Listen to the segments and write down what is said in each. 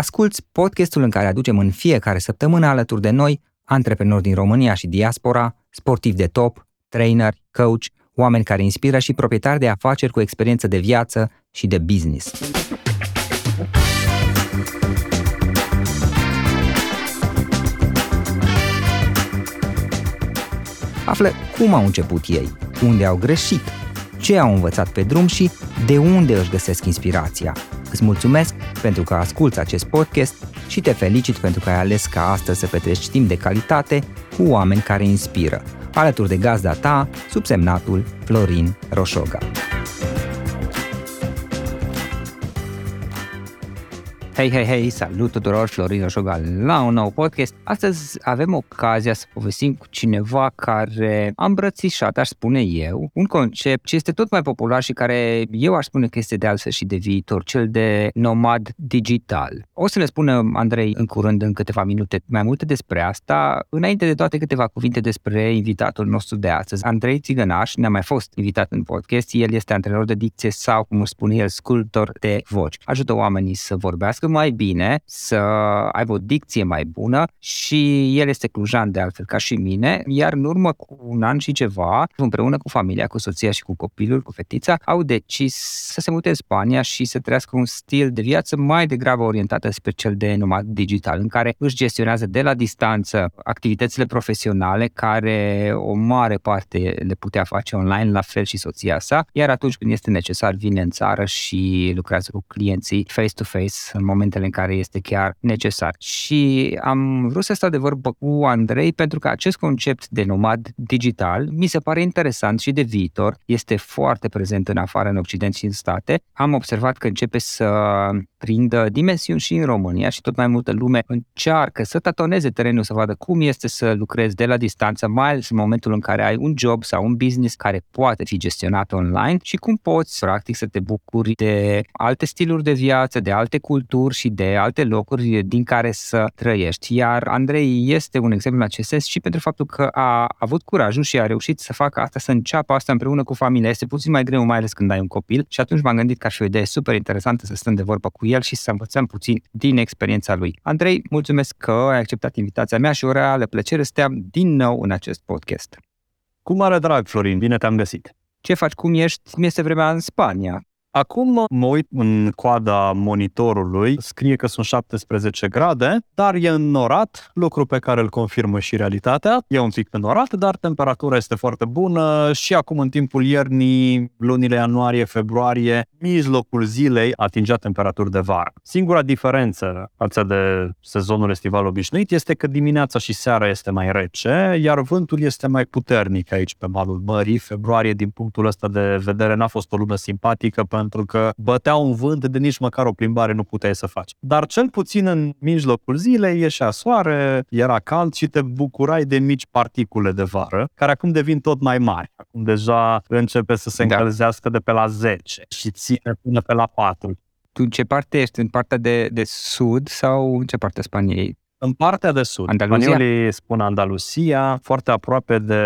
Asculți podcastul în care aducem în fiecare săptămână alături de noi antreprenori din România și diaspora, sportivi de top, trainer, coach, oameni care inspiră și proprietari de afaceri cu experiență de viață și de business. Află cum au început ei, unde au greșit, ce au învățat pe drum și de unde își găsesc inspirația. Îți mulțumesc pentru că asculți acest podcast și te felicit pentru că ai ales ca astăzi să petreci timp de calitate cu oameni care inspiră, alături de gazda ta, subsemnatul Florin Roșoga. Hei, hei, hei, salut tuturor, Florin Roșogal la un nou podcast. Astăzi avem ocazia să povestim cu cineva care a îmbrățișat, aș spune eu, un concept ce este tot mai popular și care eu aș spune că este de altfel și de viitor, cel de nomad digital. O să ne spună Andrei în curând, în câteva minute, mai multe despre asta. Înainte de toate, câteva cuvinte despre invitatul nostru de astăzi. Andrei Țigănaș ne-a mai fost invitat în podcast. El este antrenor de dicție sau, cum spune el, sculptor de voci. Ajută oamenii să vorbească mai bine, să aibă o dicție mai bună și el este clujan de altfel ca și mine, iar în urmă cu un an și ceva, împreună cu familia, cu soția și cu copilul, cu fetița, au decis să se mute în Spania și să trăiască un stil de viață mai degrabă orientată spre cel de numai digital, în care își gestionează de la distanță activitățile profesionale, care o mare parte le putea face online, la fel și soția sa, iar atunci când este necesar vine în țară și lucrează cu clienții face-to-face în momentele în care este chiar necesar. Și am vrut să stau de vorbă cu Andrei pentru că acest concept de nomad digital mi se pare interesant și de viitor, este foarte prezent în afară, în Occident și în state. Am observat că începe să prindă dimensiuni și în România și tot mai multă lume încearcă să tatoneze terenul, să vadă cum este să lucrezi de la distanță, mai ales în momentul în care ai un job sau un business care poate fi gestionat online și cum poți, practic, să te bucuri de alte stiluri de viață, de alte culturi și de alte locuri din care să trăiești. Iar Andrei este un exemplu în acest sens și pentru faptul că a avut curajul și a reușit să facă asta, să înceapă asta împreună cu familia. Este puțin mai greu, mai ales când ai un copil și atunci m-am gândit că ar fi o idee super interesantă să stăm de vorbă cu el și să învățăm puțin din experiența lui. Andrei, mulțumesc că ai acceptat invitația mea și o reală plăcere să te am din nou în acest podcast. Cu mare drag, Florin, bine te-am găsit. Ce faci? Cum ești? Mi este vremea în Spania. Acum mă uit în coada monitorului, scrie că sunt 17 grade, dar e înnorat, lucru pe care îl confirmă și realitatea. E un pic înnorat, dar temperatura este foarte bună și acum în timpul iernii, lunile ianuarie, februarie, mijlocul zilei atingea temperaturi de vară. Singura diferență față de sezonul estival obișnuit este că dimineața și seara este mai rece, iar vântul este mai puternic aici pe malul mării. Februarie, din punctul ăsta de vedere, n-a fost o lună simpatică pentru că bătea un vânt de nici măcar o plimbare nu puteai să faci. Dar cel puțin în mijlocul zilei ieșea soare, era cald și te bucurai de mici particule de vară, care acum devin tot mai mari. Acum deja începe să se da. încălzească de pe la 10 și ține până pe la 4. Tu în ce parte ești? În partea de, de sud sau în ce parte Spaniei? În partea de sud, Andaluzia? spaniolii spun Andalusia, foarte aproape de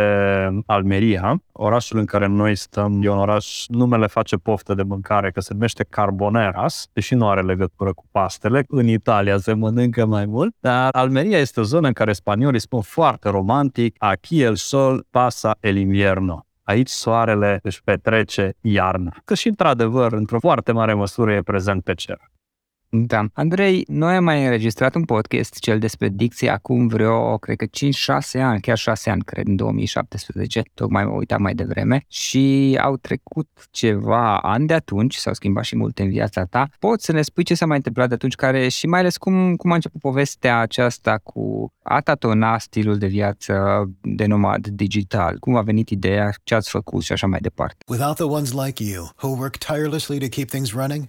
Almeria, orașul în care noi stăm, e un oraș, numele face poftă de mâncare, că se numește Carboneras, deși nu are legătură cu pastele. În Italia se mănâncă mai mult, dar Almeria este o zonă în care spaniolii spun foarte romantic, aquí el sol pasa el invierno. Aici soarele își petrece iarna. Că și într-adevăr, într-o foarte mare măsură, e prezent pe cer. Da. Andrei, noi am mai înregistrat un podcast, cel despre dicție, acum vreo, cred că 5-6 ani, chiar 6 ani, cred, în 2017, tocmai mă uitam mai devreme și au trecut ceva ani de atunci, s-au schimbat și multe în viața ta. Poți să ne spui ce s-a mai întâmplat de atunci care și mai ales cum, cum a început povestea aceasta cu a tatona stilul de viață de nomad digital? Cum a venit ideea, ce ați făcut și așa mai departe? Without the ones like you, who work tirelessly to keep things running,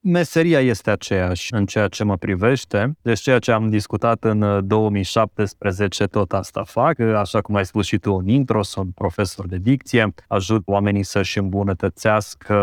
Meseria este aceeași în ceea ce mă privește. Deci ceea ce am discutat în 2017 tot asta fac. Așa cum ai spus și tu în intro, sunt profesor de dicție, ajut oamenii să-și îmbunătățească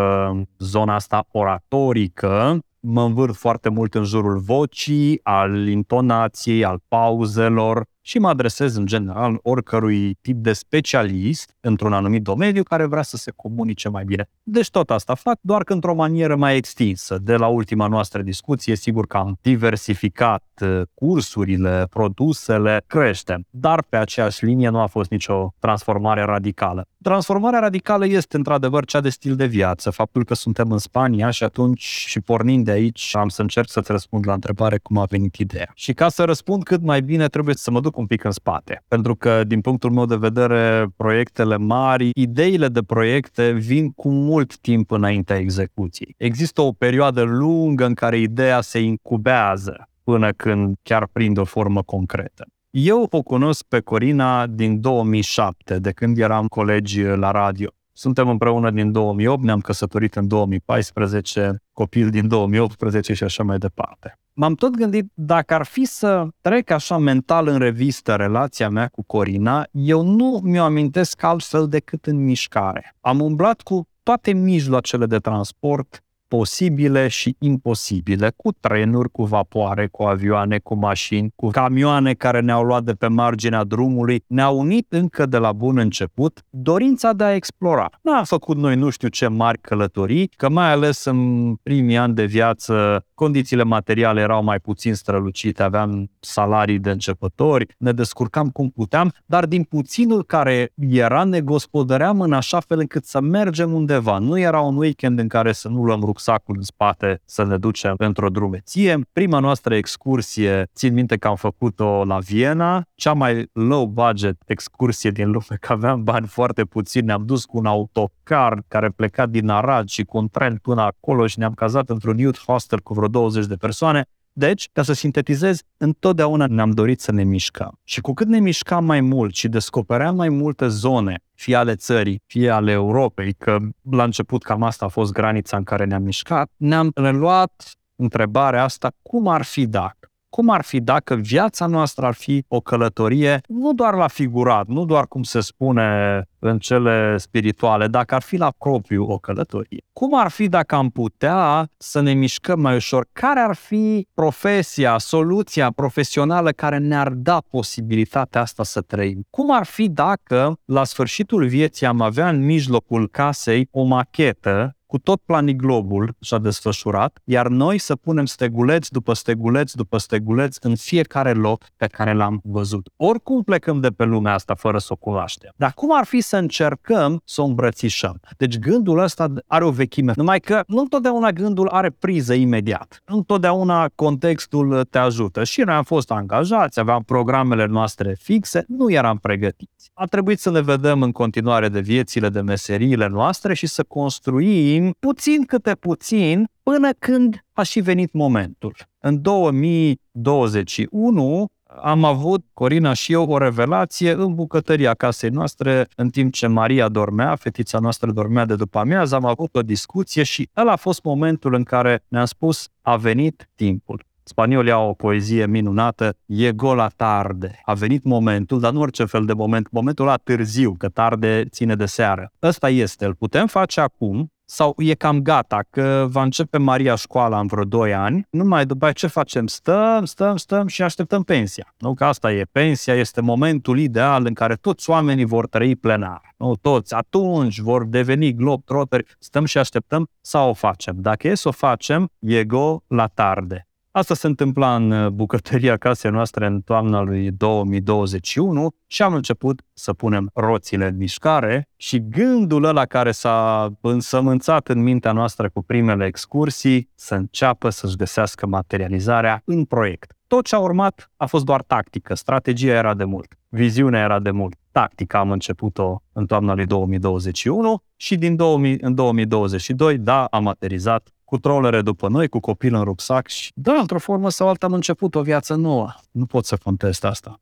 zona asta oratorică, mă învârt foarte mult în jurul vocii, al intonației, al pauzelor, și mă adresez în general oricărui tip de specialist într-un anumit domeniu care vrea să se comunice mai bine. Deci tot asta fac, doar că într-o manieră mai extinsă. De la ultima noastră discuție, sigur că am diversificat uh, cursurile, produsele, creștem. Dar pe aceeași linie nu a fost nicio transformare radicală. Transformarea radicală este într-adevăr cea de stil de viață, faptul că suntem în Spania și atunci și pornind de aici am să încerc să-ți răspund la întrebare cum a venit ideea. Și ca să răspund cât mai bine trebuie să mă duc un pic în spate, pentru că din punctul meu de vedere proiectele mari, ideile de proiecte vin cu mult timp înaintea execuției. Există o perioadă lungă în care ideea se incubează până când chiar prinde o formă concretă. Eu o cunosc pe Corina din 2007, de când eram colegi la radio. Suntem împreună din 2008, ne-am căsătorit în 2014, copil din 2018 și așa mai departe. M-am tot gândit, dacă ar fi să trec așa mental în revistă relația mea cu Corina, eu nu mi-o amintesc altfel decât în mișcare. Am umblat cu toate mijloacele de transport posibile și imposibile, cu trenuri, cu vapoare, cu avioane, cu mașini, cu camioane care ne-au luat de pe marginea drumului, ne-au unit încă de la bun început dorința de a explora. N-am făcut noi nu știu ce mari călătorii, că mai ales în primii ani de viață condițiile materiale erau mai puțin strălucite, aveam salarii de începători, ne descurcam cum puteam, dar din puținul care era ne gospodăream în așa fel încât să mergem undeva. Nu era un weekend în care să nu luăm rucsacul în spate să ne ducem pentru o drumeție. Prima noastră excursie, țin minte că am făcut-o la Viena, cea mai low budget excursie din lume, că aveam bani foarte puțini, ne-am dus cu un autocar care pleca din Arad și cu un tren până acolo și ne-am cazat într-un youth hostel cu vreo 20 de persoane. Deci, ca să sintetizez, întotdeauna ne-am dorit să ne mișcăm. Și cu cât ne mișcam mai mult și descopeream mai multe zone, fie ale țării, fie ale Europei, că la început cam asta a fost granița în care ne-am mișcat, ne-am reluat întrebarea asta, cum ar fi dacă? Cum ar fi dacă viața noastră ar fi o călătorie, nu doar la figurat, nu doar cum se spune în cele spirituale, dacă ar fi la propriu o călătorie. Cum ar fi dacă am putea să ne mișcăm mai ușor? Care ar fi profesia, soluția profesională care ne-ar da posibilitatea asta să trăim? Cum ar fi dacă la sfârșitul vieții am avea în mijlocul casei o machetă cu tot planiglobul și-a desfășurat, iar noi să punem steguleți după steguleți după steguleți în fiecare loc pe care l-am văzut. Oricum plecăm de pe lumea asta fără să o cunoaștem. Dar cum ar fi să încercăm să o îmbrățișăm? Deci gândul ăsta are o vechime, numai că nu întotdeauna gândul are priză imediat. Nu întotdeauna contextul te ajută. Și noi am fost angajați, aveam programele noastre fixe, nu eram pregătiți. A trebuit să ne vedem în continuare de viețile, de meseriile noastre și să construim puțin câte puțin până când a și venit momentul. În 2021 am avut, Corina și eu, o revelație în bucătăria casei noastre, în timp ce Maria dormea, fetița noastră dormea de după amiază, am avut o discuție și ăla a fost momentul în care ne-am spus a venit timpul. Spaniolii au o poezie minunată, e gola tarde. A venit momentul, dar nu orice fel de moment, momentul ăla târziu, că tarde ține de seară. Ăsta este, îl putem face acum, sau e cam gata, că va începe Maria școala în vreo 2 ani, numai după ce facem? Stăm, stăm, stăm și așteptăm pensia. Nu că asta e, pensia este momentul ideal în care toți oamenii vor trăi plenar. Nu toți, atunci vor deveni globetrotteri, stăm și așteptăm sau o facem. Dacă e să o facem, e go la tarde. Asta se întâmpla în uh, bucătăria casei noastre în toamna lui 2021 și am început să punem roțile în mișcare și gândul ăla care s-a însămânțat în mintea noastră cu primele excursii să înceapă să-și găsească materializarea în proiect. Tot ce a urmat a fost doar tactică, strategia era de mult, viziunea era de mult. Tactica am început-o în toamna lui 2021 și din 2000, în 2022, da, am materializat cu trollere după noi, cu copil în rucsac și, da, într-o formă sau alta am început o viață nouă. Nu pot să contest asta.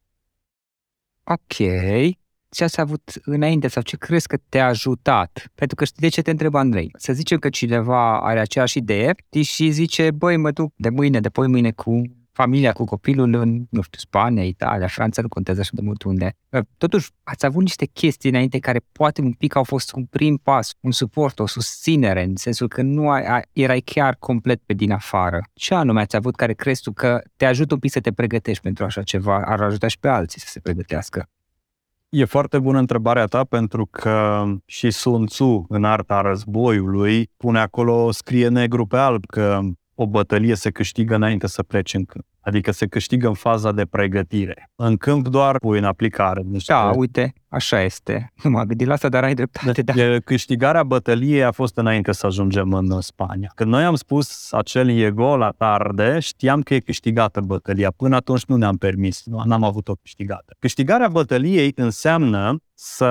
Ok. ce ați avut înainte sau ce crezi că te-a ajutat? Pentru că știi de ce te întreb, Andrei? Să zicem că cineva are aceeași idee și zice, băi, mă duc de mâine, de poi mâine cu familia cu copilul în, nu știu, Spania, Italia, Franța, nu contează așa de mult unde. Totuși, ați avut niște chestii înainte care poate un pic au fost un prim pas, un suport, o susținere, în sensul că nu ai, ai, erai chiar complet pe din afară. Ce anume ați avut care crezi tu că te ajută un pic să te pregătești pentru așa ceva, ar ajuta și pe alții să se pregătească? E foarte bună întrebarea ta pentru că și Sun Tzu în arta războiului pune acolo, scrie negru pe alb că o bătălie se câștigă înainte să pleci în câmp. Adică se câștigă în faza de pregătire. În câmp doar pui în aplicare. Deci da, de... uite, așa este. Nu m-am gândit la asta, dar ai dreptate. Da. De, câștigarea bătăliei a fost înainte să ajungem în Spania. Când noi am spus acel Iego la tarde, știam că e câștigată bătălia. Până atunci nu ne-am permis, nu am avut-o câștigată. Câștigarea bătăliei înseamnă să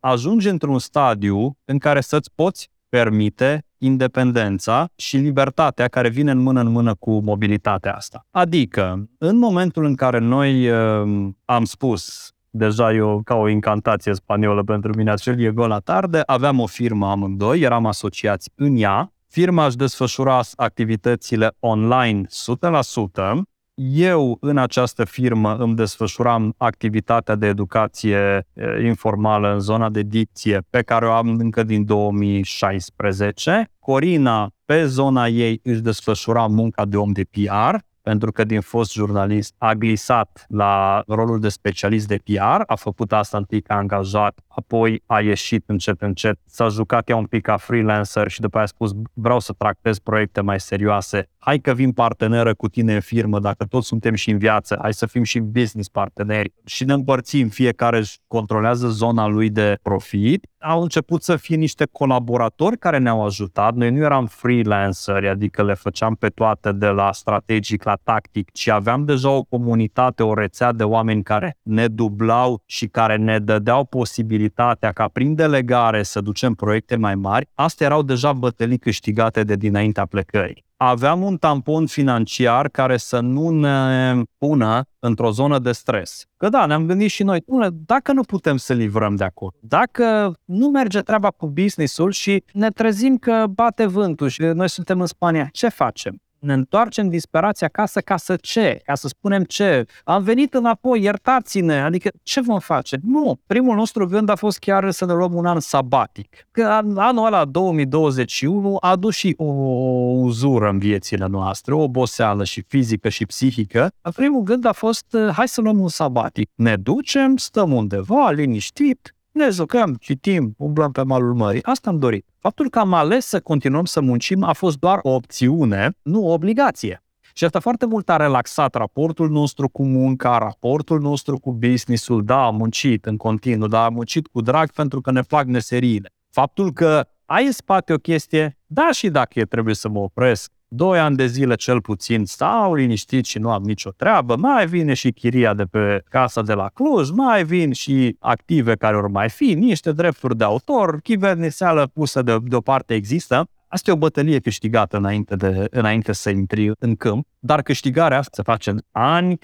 ajungi într-un stadiu în care să-ți poți permite independența și libertatea care vine în mână în mână cu mobilitatea asta. Adică, în momentul în care noi uh, am spus deja eu ca o incantație spaniolă pentru mine, acel Diego la tarde, aveam o firmă amândoi, eram asociați în ea, firma își desfășura activitățile online 100%, eu în această firmă îmi desfășuram activitatea de educație informală în zona de dicție pe care o am încă din 2016. Corina, pe zona ei, își desfășura munca de om de PR pentru că din fost jurnalist a glisat la rolul de specialist de PR, a făcut asta întâi ca angajat, apoi a ieșit încet încet, s-a jucat ea un pic ca freelancer și după aia a spus vreau să tractez proiecte mai serioase, hai că vin parteneră cu tine în firmă, dacă toți suntem și în viață, hai să fim și business parteneri și ne împărțim, fiecare își controlează zona lui de profit. Au început să fie niște colaboratori care ne-au ajutat, noi nu eram freelanceri, adică le făceam pe toate de la strategic la tactic, ci aveam deja o comunitate, o rețea de oameni care ne dublau și care ne dădeau posibilitatea ca prin delegare să ducem proiecte mai mari. Astea erau deja bătălii câștigate de dinaintea plecării aveam un tampon financiar care să nu ne pună într-o zonă de stres. Că da, ne-am gândit și noi, dacă nu putem să livrăm de acolo, dacă nu merge treaba cu businessul și ne trezim că bate vântul și noi suntem în Spania, ce facem? Ne întoarcem disperația acasă ca să ce? Ca să spunem ce? Am venit înapoi, iertați-ne, adică ce vom face? Nu, primul nostru gând a fost chiar să ne luăm un an sabatic. Că anul ăla 2021 a adus și o uzură în viețile noastre, o oboseală și fizică și psihică. Primul gând a fost, hai să luăm un sabatic. Ne ducem, stăm undeva, liniștit, ne jucăm, citim, umblăm pe malul mării. Asta am dorit. Faptul că am ales să continuăm să muncim a fost doar o opțiune, nu o obligație. Și asta foarte mult a relaxat raportul nostru cu munca, raportul nostru cu business-ul. Da, am muncit în continuu, dar am muncit cu drag pentru că ne plac meseriile. Faptul că ai în spate o chestie, da și dacă e trebuie să mă opresc, doi ani de zile cel puțin stau liniștit și nu am nicio treabă, mai vine și chiria de pe casa de la Cluj, mai vin și active care ori mai fi, niște drepturi de autor, chiverniseală pusă de, deoparte există. Asta e o bătălie câștigată înainte, de, înainte să intri în câmp, dar câștigarea asta se face în ani,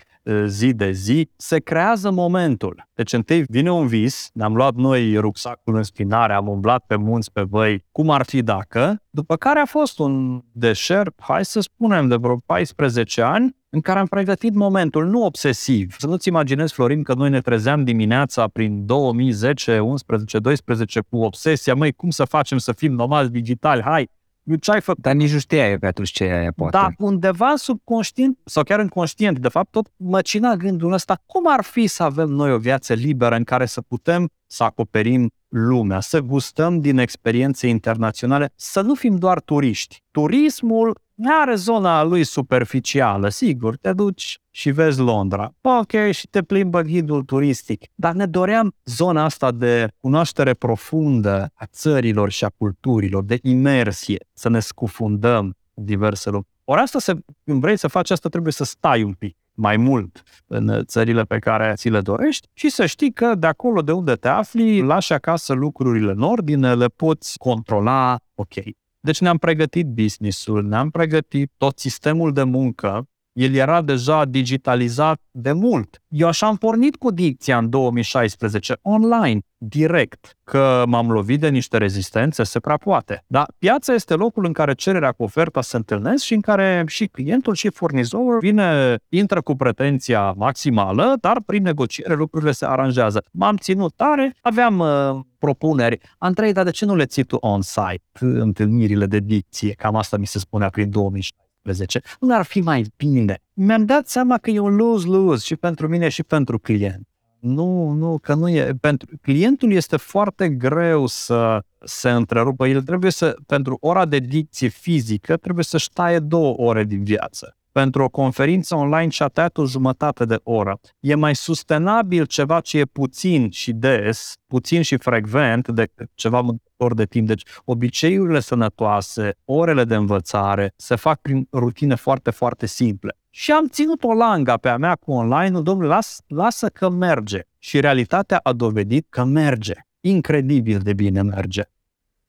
zi de zi, se creează momentul. Deci întâi vine un vis, ne-am luat noi rucsacul în spinare, am umblat pe munți, pe băi, cum ar fi dacă, după care a fost un deșert, hai să spunem, de vreo 14 ani, în care am pregătit momentul, nu obsesiv. Să nu-ți imaginezi, Florin, că noi ne trezeam dimineața prin 2010, 11, 12 cu obsesia, măi, cum să facem să fim nomazi digitali, hai, ce ai făcut? Dar nici nu știai pe atunci ce e poate. Da, undeva subconștient sau chiar inconștient, de fapt, tot măcina gândul ăsta, cum ar fi să avem noi o viață liberă în care să putem să acoperim lumea, să gustăm din experiențe internaționale, să nu fim doar turiști. Turismul are zona lui superficială, sigur, te duci și vezi Londra. Ok, și te plimbă ghidul turistic. Dar ne doream zona asta de cunoaștere profundă a țărilor și a culturilor, de imersie, să ne scufundăm diverse lucruri. Ori asta, se, când vrei să faci asta, trebuie să stai un pic mai mult în țările pe care ți le dorești și să știi că de acolo de unde te afli, lași acasă lucrurile în ordine, le poți controla, ok. Deci ne-am pregătit business-ul, ne-am pregătit tot sistemul de muncă El era deja digitalizat de mult. Eu așa am pornit cu dicția în 2016, online, direct, că m-am lovit de niște rezistențe, se prea poate. Dar piața este locul în care cererea cu oferta se întâlnesc și în care și clientul și furnizorul vine, intră cu pretenția maximală, dar prin negociere lucrurile se aranjează. M-am ținut tare, aveam uh, propuneri. Andrei, dar de ce nu le ții tu on-site, întâlnirile de dicție? Cam asta mi se spunea prin 2016. Nu ar fi mai bine. Mi-am dat seama că e un lose-lose și pentru mine și pentru client. Nu, nu, că nu e. Pentru clientul este foarte greu să se întrerupă. El trebuie să, pentru ora de dicție fizică, trebuie să-și taie două ore din viață pentru o conferință online chatat o jumătate de oră. E mai sustenabil ceva ce e puțin și des, puțin și frecvent decât ceva ori de timp. Deci obiceiurile sănătoase, orele de învățare se fac prin rutine foarte, foarte simple. Și am ținut o langa pe a mea cu online-ul, domnule, las, lasă că merge. Și realitatea a dovedit că merge. Incredibil de bine merge.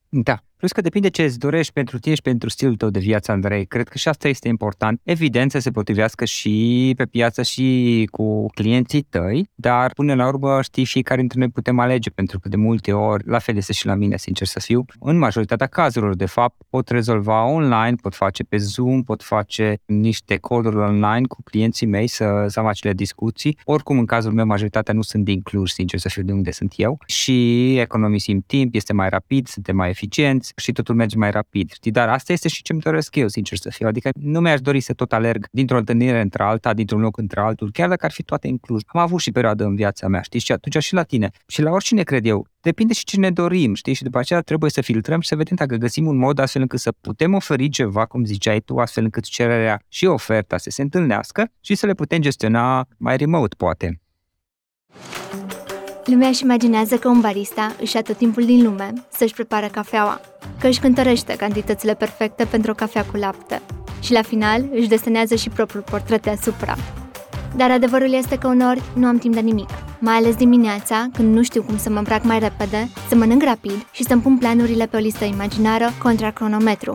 Da. Plus că depinde ce îți dorești pentru tine și pentru stilul tău de viață, Andrei. Cred că și asta este important. Evident să se potrivească și pe piață și cu clienții tăi, dar până la urmă știi fiecare dintre noi putem alege, pentru că de multe ori, la fel este și la mine, sincer să fiu, în majoritatea cazurilor, de fapt, pot rezolva online, pot face pe Zoom, pot face niște coduri online cu clienții mei să, să am acele discuții. Oricum, în cazul meu, majoritatea nu sunt din Cluj, sincer să fiu, de unde sunt eu și economisim timp, este mai rapid, suntem mai eficienți, și totul merge mai rapid, știi? Dar asta este și ce-mi doresc eu, sincer să fiu. Adică nu mi-aș dori să tot alerg dintr-o întâlnire între alta, dintr-un loc între altul, chiar dacă ar fi toate inclus. Am avut și perioadă în viața mea, știi? Și atunci și la tine. Și la oricine cred eu. Depinde și ce ne dorim, știi? Și după aceea trebuie să filtrăm și să vedem dacă găsim un mod astfel încât să putem oferi ceva, cum ziceai tu, astfel încât cererea și oferta să se întâlnească și să le putem gestiona mai remote, poate. Lumea își imaginează că un barista își ia tot timpul din lume să-și prepare cafeaua, că își cântărește cantitățile perfecte pentru o cafea cu lapte și la final își desenează și propriul portret deasupra. Dar adevărul este că uneori nu am timp de nimic, mai ales dimineața, când nu știu cum să mă îmbrac mai repede, să mănânc rapid și să-mi pun planurile pe o listă imaginară contra cronometru,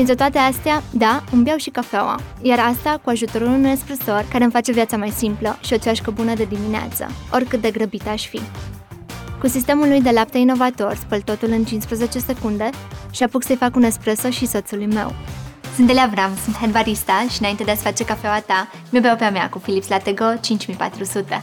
Printre toate astea, da, îmi beau și cafeaua, iar asta cu ajutorul unui espresor care îmi face viața mai simplă și o ceașcă bună de dimineață, oricât de grăbit aș fi. Cu sistemul lui de lapte inovator spăl totul în 15 secunde și apuc să-i fac un espresso și soțului meu. Sunt Delia Avram, sunt head barista și înainte de a-ți face cafeaua ta, mi-o beau pe a mea cu Philips Latego 5400.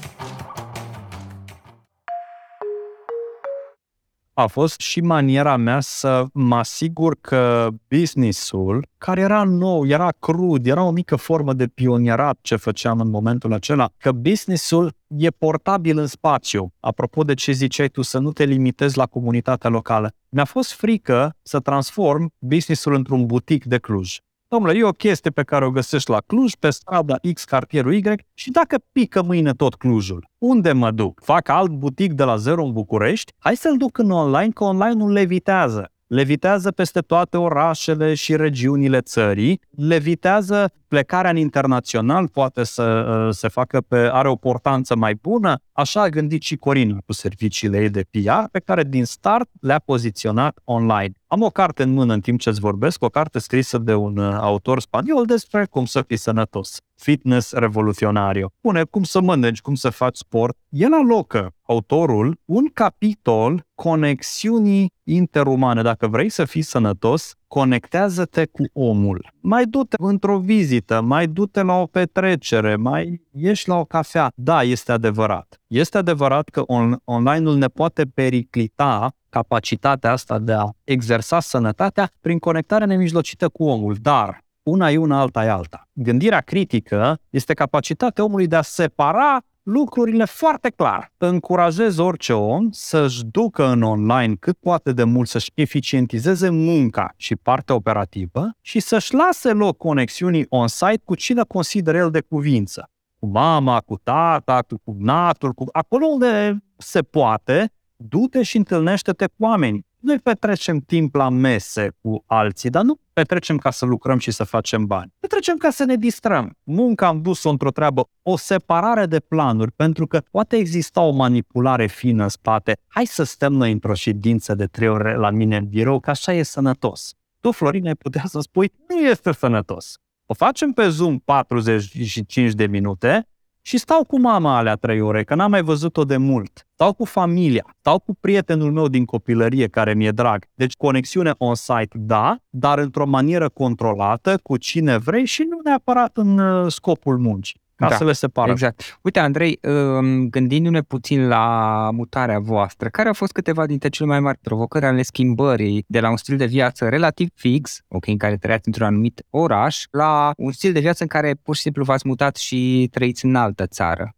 A fost și maniera mea să mă asigur că businessul, care era nou, era crud, era o mică formă de pionierat ce făceam în momentul acela, că businessul e portabil în spațiu. Apropo de ce ziceai tu, să nu te limitezi la comunitatea locală. Mi-a fost frică să transform businessul într-un butic de Cluj. Domnule, e o chestie pe care o găsești la Cluj, pe strada X, cartierul Y și dacă pică mâine tot Clujul, unde mă duc? Fac alt butic de la zero în București? Hai să-l duc în online, că online nu levitează levitează peste toate orașele și regiunile țării, levitează plecarea în internațional, poate să uh, se facă pe, are o portanță mai bună. Așa a gândit și Corina cu serviciile ei de PR, pe care din start le-a poziționat online. Am o carte în mână în timp ce îți vorbesc, o carte scrisă de un uh, autor spaniol despre cum să fii sănătos. Fitness revoluționario. Pune cum să mănânci, cum să faci sport. El alocă, autorul, un capitol conexiunii interumane. Dacă vrei să fii sănătos, conectează-te cu omul. Mai du-te într-o vizită, mai du-te la o petrecere, mai ieși la o cafea. Da, este adevărat. Este adevărat că on- online-ul ne poate periclita capacitatea asta de a exersa sănătatea prin conectarea nemijlocită cu omul, dar una e una, alta e alta. Gândirea critică este capacitatea omului de a separa lucrurile foarte clar. Încurajez orice om să-și ducă în online cât poate de mult, să-și eficientizeze munca și partea operativă și să-și lase loc conexiunii on-site cu cine consideră el de cuvință. Cu mama, cu tata, cu natul, cu... acolo unde se poate, du-te și întâlnește-te cu oameni. Noi petrecem timp la mese cu alții, dar nu petrecem ca să lucrăm și să facem bani. Petrecem ca să ne distrăm. Munca am dus-o într-o treabă, o separare de planuri, pentru că poate exista o manipulare fină în spate. Hai să stăm noi într-o ședință de trei ore la mine în birou, că așa e sănătos. Tu, Florin, ai putea să spui, nu este sănătos. O facem pe Zoom 45 de minute și stau cu mama alea trei ore, că n-am mai văzut-o de mult. Stau cu familia, stau cu prietenul meu din copilărie care mi-e drag. Deci conexiune on-site, da, dar într-o manieră controlată, cu cine vrei și nu neapărat în uh, scopul muncii ca da, să le separăm. Exact. Uite, Andrei, um, gândindu-ne puțin la mutarea voastră, care au fost câteva dintre cele mai mari provocări ale schimbării de la un stil de viață relativ fix, ok, în care trăiați într-un anumit oraș, la un stil de viață în care pur și simplu v-ați mutat și trăiți în altă țară?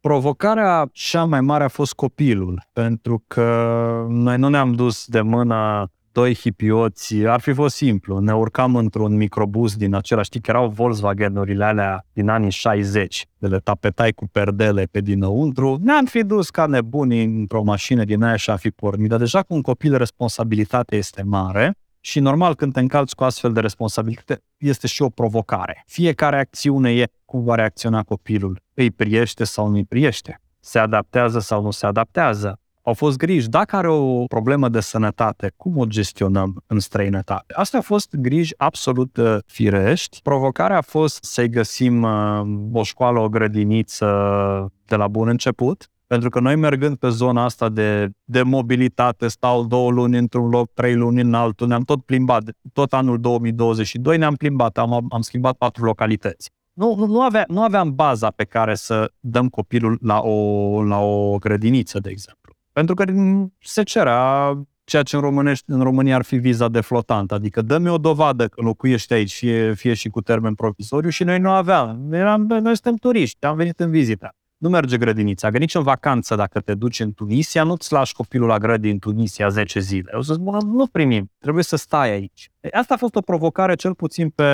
Provocarea cea mai mare a fost copilul, pentru că noi nu ne-am dus de mână doi hipioți, ar fi fost simplu. Ne urcam într-un microbus din acela, știi că erau Volkswagen-urile alea din anii 60, de le tapetai cu perdele pe dinăuntru. Ne-am fi dus ca nebuni într-o mașină din aia și am fi pornit. Dar deja cu un copil responsabilitatea este mare și normal când te încalți cu astfel de responsabilitate este și o provocare. Fiecare acțiune e cum va reacționa copilul. Îi priește sau nu îi priește? Se adaptează sau nu se adaptează? Au fost griji. Dacă are o problemă de sănătate, cum o gestionăm în străinătate? Astea au fost griji absolut uh, firești. Provocarea a fost să-i găsim uh, o școală, o grădiniță de la bun început. Pentru că noi mergând pe zona asta de, de mobilitate, stau două luni într-un loc, trei luni în altul, ne-am tot plimbat. Tot anul 2022 ne-am plimbat, am, am schimbat patru localități. Nu, nu, nu, avea, nu aveam baza pe care să dăm copilul la o, la o grădiniță, de exemplu. Pentru că se cerea ceea ce în, românești, în România ar fi viza de flotant, adică dă-mi o dovadă că locuiești aici, fie, fie și cu termen provizoriu și noi nu aveam. Eram, noi suntem turiști, am venit în vizită. Nu merge grădinița, că nici în vacanță dacă te duci în Tunisia, nu-ți lași copilul la grădi în Tunisia 10 zile. O să spun, nu primim, trebuie să stai aici. Asta a fost o provocare cel puțin pe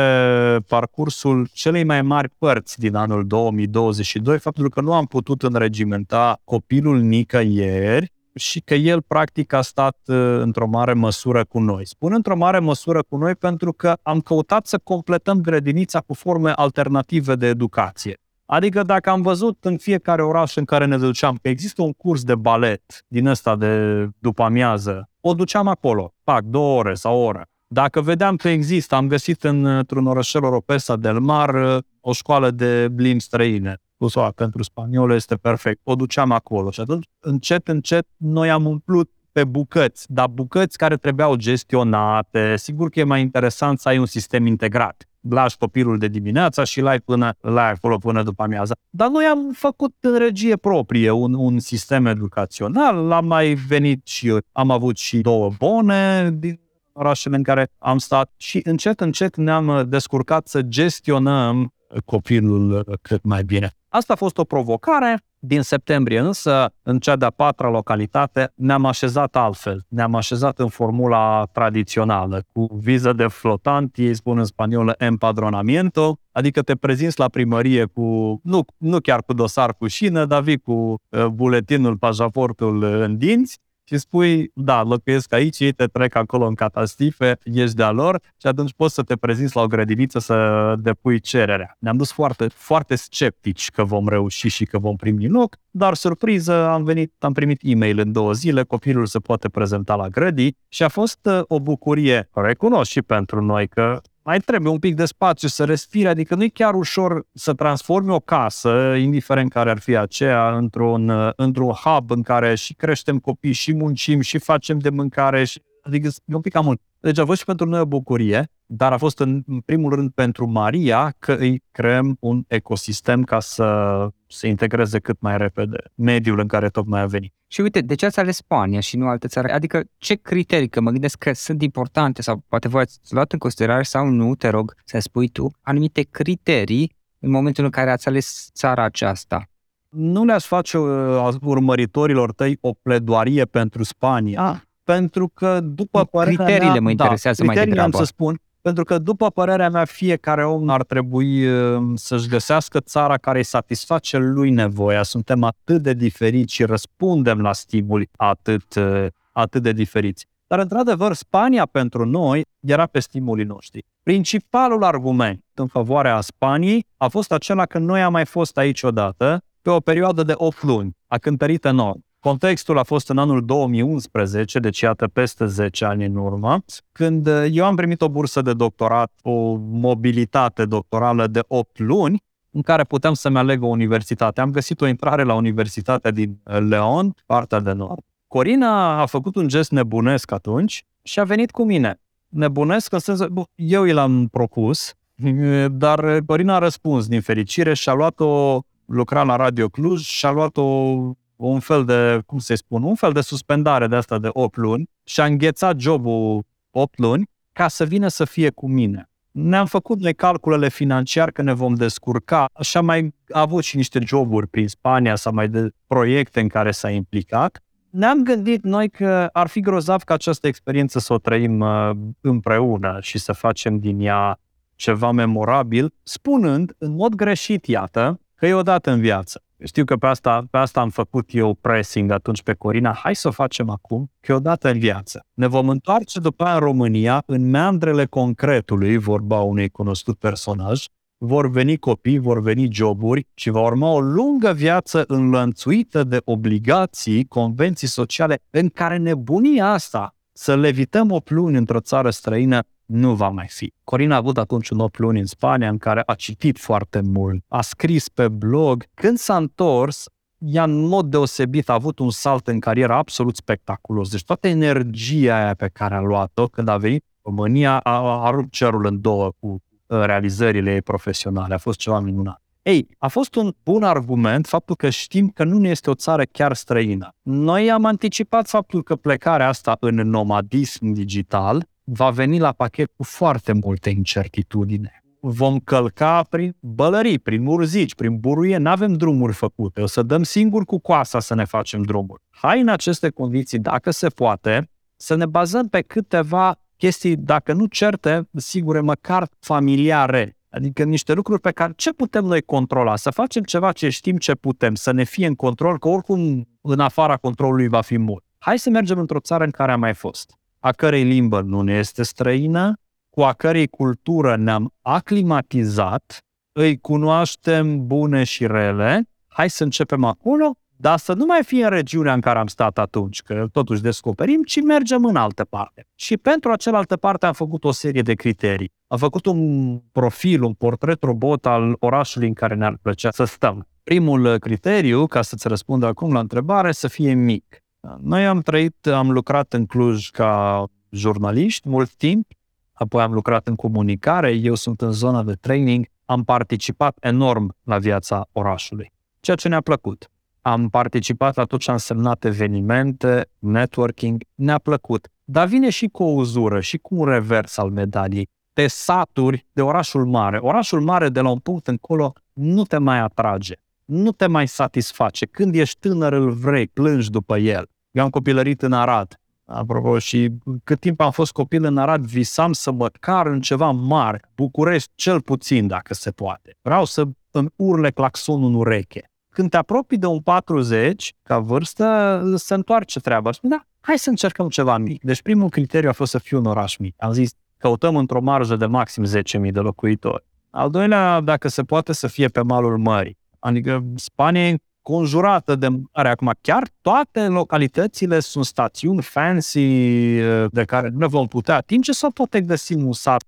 parcursul celei mai mari părți din anul 2022, faptul că nu am putut înregimenta copilul nicăieri și că el practic a stat uh, într-o mare măsură cu noi. Spun într-o mare măsură cu noi pentru că am căutat să completăm grădinița cu forme alternative de educație. Adică dacă am văzut în fiecare oraș în care ne duceam că există un curs de balet din ăsta de după amiază, o duceam acolo, pac, două ore sau o oră. Dacă vedeam că există, am găsit în, într-un orășel Oropesa del Mar uh, o școală de limbi străine. Cusoa pentru spaniolă este perfect. O duceam acolo și atunci, încet, încet, noi am umplut pe bucăți, dar bucăți care trebuiau gestionate. Sigur că e mai interesant să ai un sistem integrat lași copilul de dimineața și l-ai până la acolo până după amiază. Dar noi am făcut în regie proprie un, un sistem educațional, am mai venit și am avut și două bone din orașele în care am stat și încet, încet ne-am descurcat să gestionăm copilul cât mai bine. Asta a fost o provocare. Din septembrie însă, în cea de-a patra localitate, ne-am așezat altfel. Ne-am așezat în formula tradițională, cu viză de flotant, ei spun în spaniolă empadronamiento, adică te prezinți la primărie cu, nu, nu chiar cu dosar cu șină, dar vii cu uh, buletinul, pașaportul în dinți și spui, da, locuiesc aici, ei te trec acolo în catastife, ești de-a lor și atunci poți să te prezinți la o grădiniță să depui cererea. Ne-am dus foarte, foarte sceptici că vom reuși și că vom primi loc, dar surpriză, am venit, am primit e-mail în două zile, copilul se poate prezenta la grădii și a fost uh, o bucurie, recunosc și pentru noi că mai trebuie un pic de spațiu să respire, adică nu e chiar ușor să transformi o casă, indiferent care ar fi aceea, într-un, într-un hub în care și creștem copii, și muncim, și facem de mâncare, și, adică e un pic cam mult. Deci a fost și pentru noi o bucurie, dar a fost în, în primul rând pentru Maria că îi creăm un ecosistem ca să se integreze cât mai repede mediul în care tocmai a venit. Și uite, de ce ați ales Spania și nu alte țări? Adică ce criterii, că mă gândesc că sunt importante sau poate voi ați luat în considerare sau nu, te rog să spui tu, anumite criterii în momentul în care ați ales țara aceasta? Nu le-aș face uh, urmăritorilor tăi o pledoarie pentru Spania, ah. Pentru că după Criteriile mea, mă interesează da, mai degrabă. am să spun, pentru că, după părerea mea, fiecare om ar trebui uh, să-și găsească țara care îi satisface lui nevoia. Suntem atât de diferiți și răspundem la stimuli atât, uh, atât de diferiți. Dar, într-adevăr, Spania pentru noi era pe stimulii noștri. Principalul argument în favoarea Spaniei a fost acela că noi am mai fost aici odată pe o perioadă de 8 luni, a cântărit enorm. Contextul a fost în anul 2011, deci iată peste 10 ani în urmă, când uh, eu am primit o bursă de doctorat, o mobilitate doctorală de 8 luni, în care puteam să-mi aleg o universitate. Am găsit o intrare la Universitatea din uh, Leon, partea de nord. Corina a făcut un gest nebunesc atunci și a venit cu mine. Nebunesc în sensul, eu i l-am propus, dar Corina a răspuns din fericire și a luat-o, lucra la Radio Cluj și a luat-o un fel de, cum să spun, un fel de suspendare de asta de 8 luni și a înghețat jobul 8 luni ca să vină să fie cu mine. Ne-am făcut noi calculele financiar că ne vom descurca. Așa mai a avut și niște joburi prin Spania sau mai de proiecte în care s-a implicat. Ne-am gândit noi că ar fi grozav ca această experiență să o trăim uh, împreună și să facem din ea ceva memorabil, spunând în mod greșit, iată, că e odată în viață. Știu că pe asta, pe asta am făcut eu pressing atunci pe Corina. Hai să o facem acum, că e odată în viață. Ne vom întoarce după aia în România, în meandrele concretului, vorba unui cunoscut personaj, vor veni copii, vor veni joburi și va urma o lungă viață înlănțuită de obligații, convenții sociale, în care nebunia asta să levităm o pluni într-o țară străină nu va mai fi. Corina a avut atunci un 8 luni în Spania în care a citit foarte mult, a scris pe blog. Când s-a întors, ea în mod deosebit a avut un salt în carieră absolut spectaculos. Deci toată energia aia pe care a luat-o când a venit România a, a rupt cerul în două cu uh, realizările ei profesionale. A fost ceva minunat. Ei, a fost un bun argument faptul că știm că nu ne este o țară chiar străină. Noi am anticipat faptul că plecarea asta în nomadism digital va veni la pachet cu foarte multe incertitudine. Vom călca prin bălării, prin murzici, prin buruie, nu avem drumuri făcute, o să dăm singur cu coasa să ne facem drumuri. Hai în aceste condiții, dacă se poate, să ne bazăm pe câteva chestii, dacă nu certe, sigure, măcar familiare. Adică niște lucruri pe care ce putem noi controla? Să facem ceva ce știm ce putem, să ne fie în control, că oricum în afara controlului va fi mult. Hai să mergem într-o țară în care am mai fost a cărei limbă nu ne este străină, cu a cărei cultură ne-am aclimatizat, îi cunoaștem bune și rele, hai să începem acolo, dar să nu mai fie în regiunea în care am stat atunci, că totuși descoperim, ci mergem în altă parte. Și pentru acealaltă parte am făcut o serie de criterii. Am făcut un profil, un portret robot al orașului în care ne-ar plăcea să stăm. Primul criteriu, ca să-ți răspund acum la întrebare, să fie mic. Noi am trăit, am lucrat în Cluj ca jurnaliști mult timp, apoi am lucrat în comunicare, eu sunt în zona de training, am participat enorm la viața orașului, ceea ce ne-a plăcut. Am participat la tot ce a însemnat evenimente, networking, ne-a plăcut. Dar vine și cu o uzură și cu un revers al medaliei. Te saturi de orașul mare. Orașul mare de la un punct încolo nu te mai atrage, nu te mai satisface. Când ești tânăr îl vrei, plângi după el. Eu am copilărit în Arad, apropo, și cât timp am fost copil în Arad, visam să măcar în ceva mare, București cel puțin, dacă se poate. Vreau să îmi urle claxonul în ureche. Când te apropii de un 40, ca vârstă, se întoarce treaba. Spune, da, hai să încercăm ceva mic. Deci primul criteriu a fost să fiu un oraș mic. Am zis, căutăm într-o marjă de maxim 10.000 de locuitori. Al doilea, dacă se poate, să fie pe malul mării. Adică Spania conjurată de mare. Acum, chiar toate localitățile sunt stațiuni fancy uh, de care nu ne vom putea atinge sau poate găsim un sat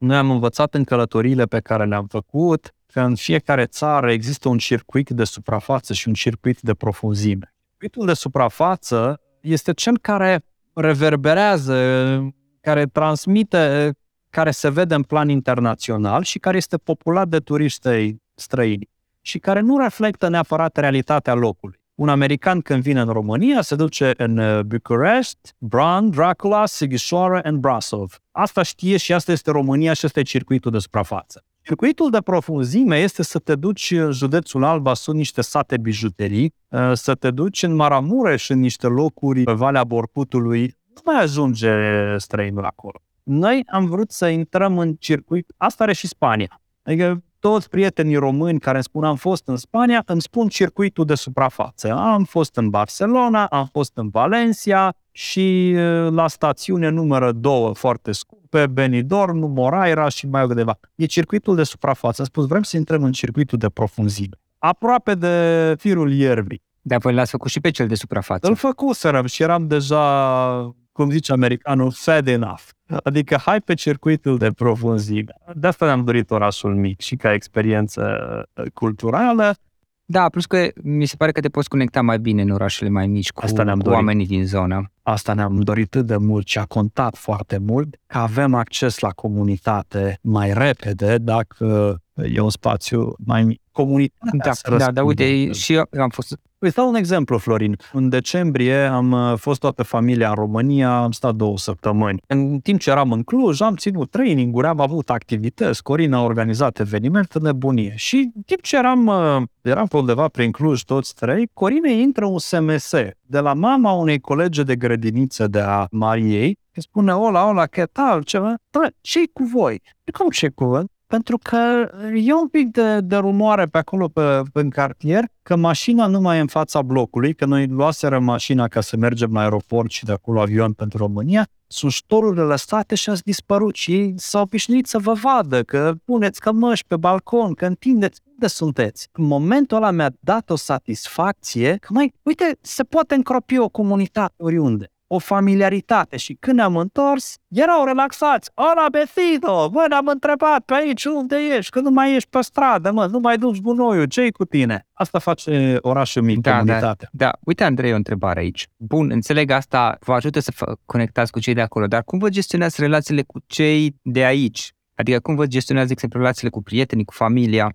Noi am învățat în călătoriile pe care le-am făcut că în fiecare țară există un circuit de suprafață și un circuit de profunzime. Circuitul de suprafață este cel care reverberează, care transmite care se vede în plan internațional și care este populat de turiști străini și care nu reflectă neapărat realitatea locului. Un american când vine în România se duce în uh, Bucharest, Bran, Dracula, Sighișoara and Brasov. Asta știe și asta este România și asta e circuitul de suprafață. Circuitul de profunzime este să te duci în județul Alba, sunt niște sate bijuterii, uh, să te duci în Maramureș, în niște locuri pe Valea Borcutului, nu mai ajunge străinul acolo noi am vrut să intrăm în circuit, asta are și Spania. Adică toți prietenii români care îmi spun am fost în Spania, îmi spun circuitul de suprafață. Am fost în Barcelona, am fost în Valencia și la stațiune numără două foarte scumpe, Benidorm, Moraira și mai câteva. E circuitul de suprafață. Am spus, vrem să intrăm în circuitul de profunzime. aproape de firul ierbii. De apoi l-ați făcut și pe cel de suprafață. Îl făcuserăm și eram deja, cum zice americanul, fed enough. Adică hai pe circuitul de profunzime. De asta ne-am dorit orașul mic și ca experiență uh, culturală. Da, plus că mi se pare că te poți conecta mai bine în orașele mai mici cu, Asta ne-am cu dorit. oamenii din zonă. Asta ne-am dorit atât de mult și a contat foarte mult că avem acces la comunitate mai repede dacă e un spațiu mai mic. Comunitatea Da, se da, da, răspunde. uite, și eu am fost Îți dau un exemplu, Florin. În decembrie am uh, fost toată familia în România, am stat două săptămâni. În timp ce eram în Cluj, am ținut training-uri, am avut activități, Corina a organizat evenimente, nebunie. Și în timp ce eram, uh, eram pe undeva prin Cluj toți trei, Corina intră un SMS de la mama unei colege de grădiniță de a Mariei, îi spune, ola, ola, ce tal, ceva, Bă, ce cu voi? "Păi Cum ce cu voi? Pentru că e un pic de, de rumoare pe acolo, pe, pe în cartier, că mașina nu mai e în fața blocului, că noi luaserăm mașina ca să mergem la aeroport și de acolo avion pentru România, sunt ștorurile lăsate și ați dispărut și ei s-au obișnuit să vă vadă, că puneți cămăși pe balcon, că întindeți. Unde sunteți? În momentul ăla mi-a dat o satisfacție că, mai, uite, se poate încropi o comunitate oriunde o familiaritate și când ne-am întors, erau relaxați. Hola, besito! Bă, ne-am întrebat pe aici unde ești, că nu mai ești pe stradă, mă, nu mai duci gunoiul, ce cu tine? Asta face orașul mic, Da, comunitatea. Da, uite, Andrei, o întrebare aici. Bun, înțeleg asta, vă ajută să fă- conectați cu cei de acolo, dar cum vă gestionați relațiile cu cei de aici? Adică cum vă gestionați, de exemplu, relațiile cu prietenii, cu familia?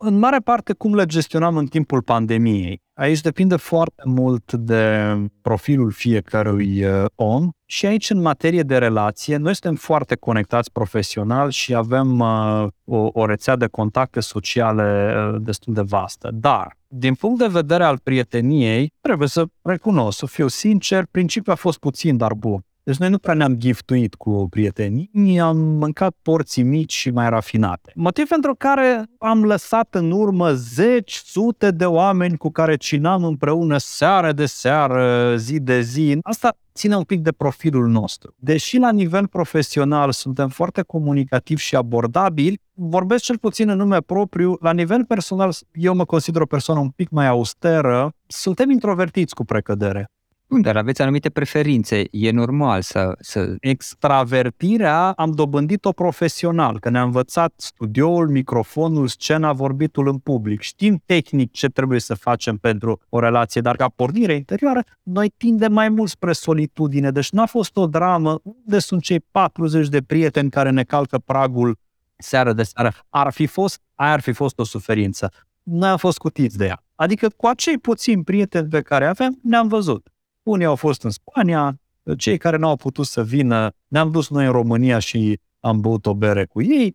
În mare parte, cum le gestionam în timpul pandemiei. Aici depinde foarte mult de profilul fiecărui uh, om și aici, în materie de relație, noi suntem foarte conectați profesional și avem uh, o, o rețea de contacte sociale uh, destul de vastă. Dar, din punct de vedere al prieteniei, trebuie să recunosc, să fiu sincer, principiul a fost puțin, dar bun. Deci noi nu prea ne-am giftuit cu prietenii, am mâncat porții mici și mai rafinate. Motiv pentru care am lăsat în urmă zeci, sute de oameni cu care cinam împreună seară de seară, zi de zi. Asta ține un pic de profilul nostru. Deși la nivel profesional suntem foarte comunicativi și abordabili, vorbesc cel puțin în nume propriu, la nivel personal eu mă consider o persoană un pic mai austeră, suntem introvertiți cu precădere. Bun, dar aveți anumite preferințe, e normal să... să... Extravertirea am dobândit-o profesional, că ne-a învățat studioul, microfonul, scena, vorbitul în public. Știm tehnic ce trebuie să facem pentru o relație, dar ca pornire interioară, noi tindem mai mult spre solitudine. Deci n-a fost o dramă. Unde sunt cei 40 de prieteni care ne calcă pragul seară de seară? Ar fi fost, aia ar fi fost o suferință. Noi am fost cutiți de ea. Adică cu acei puțini prieteni pe care avem, ne-am văzut. Unii au fost în Spania, cei care n-au putut să vină, ne-am dus noi în România și am băut o bere cu ei.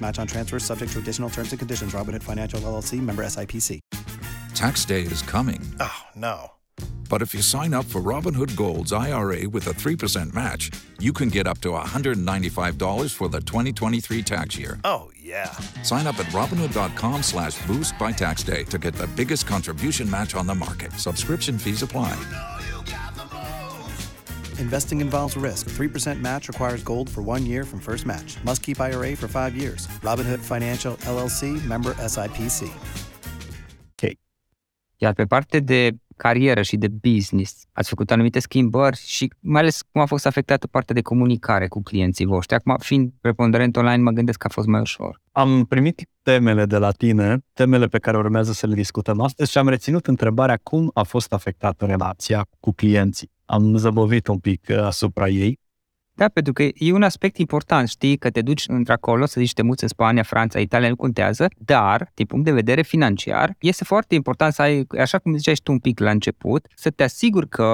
Match on transfers subject to additional terms and conditions. Robinhood Financial LLC member SIPC. Tax day is coming. Oh, no. But if you sign up for Robinhood Gold's IRA with a 3% match, you can get up to $195 for the 2023 tax year. Oh, yeah. Sign up at Robinhood.com slash boost by tax day to get the biggest contribution match on the market. Subscription fees apply. Investing involves risk. 3% match requires gold for one year from first match. Must keep IRA for five years. Robinhood Financial LLC member SIPC. Iar pe parte de carieră și de business, ați făcut anumite schimbări și mai ales cum a fost afectată partea de comunicare cu clienții voștri. Acum, fiind preponderent online, mă gândesc că a fost mai ușor. Am primit temele de la tine, temele pe care urmează să le discutăm astăzi și am reținut întrebarea cum a fost afectată relația cu clienții. Am zăbovit un pic uh, asupra ei. Da, pentru că e un aspect important, știi, că te duci într-acolo, să zici te muți în Spania, Franța, Italia, nu contează, dar, din punct de vedere financiar, este foarte important să ai, așa cum ziceai și tu un pic la început, să te asiguri că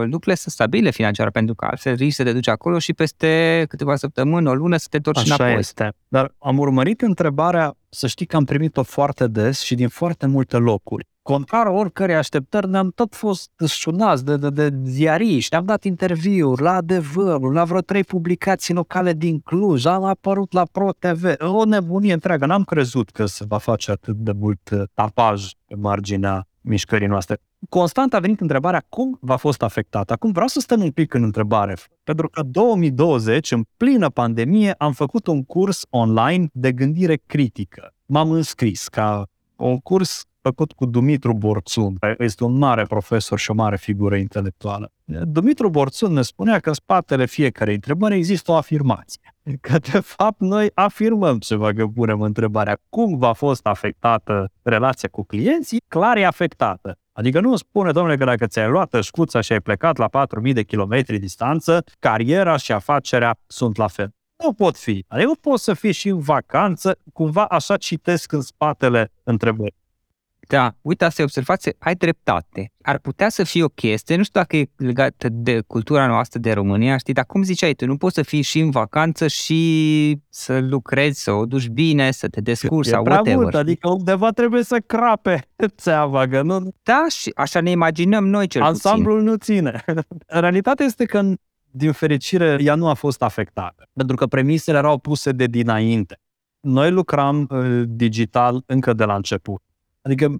lucrurile sunt stabile financiar, pentru că altfel risci să te duci acolo și peste câteva săptămâni, o lună, să te întorci Așa înapoi. este. Dar am urmărit întrebarea să știi că am primit-o foarte des și din foarte multe locuri. Contrar oricărei așteptări, ne-am tot fost sunați de, de, de ziariști, am dat interviuri la adevărul, la vreo trei publicații locale din Cluj, am apărut la Pro TV, o nebunie întreagă. N-am crezut că se va face atât de mult uh, tapaj pe marginea mișcării noastre. Constant a venit întrebarea cum v-a fost afectat. Acum vreau să stăm un pic în întrebare, pentru că 2020, în plină pandemie, am făcut un curs online de gândire critică. M-am înscris ca un curs făcut cu Dumitru Borțun, care este un mare profesor și o mare figură intelectuală. Dumitru Borțun ne spunea că în spatele fiecarei întrebări există o afirmație. Că, de fapt, noi afirmăm ceva, că punem întrebarea cum v-a fost afectată relația cu clienții, clar e afectată. Adică nu spune, domnule, că dacă ți-ai luat șcuța și ai plecat la 4.000 de kilometri distanță, cariera și afacerea sunt la fel. Nu pot fi. Adică nu pot să fii și în vacanță, cumva așa citesc în spatele întrebării. Da, uite, asta e observație, ai dreptate. Ar putea să fie o chestie, nu știu dacă e legată de cultura noastră de România, știi, dar cum ziceai tu, nu poți să fii și în vacanță și să lucrezi, să o duci bine, să te descurci sau prea whatever. mult, adică undeva trebuie să crape țeava, că nu, Da, și așa ne imaginăm noi cel puțin. ansamblul nu ține. Realitatea este că, din fericire, ea nu a fost afectată, pentru că premisele erau puse de dinainte. Noi lucram uh, digital încă de la început. Adică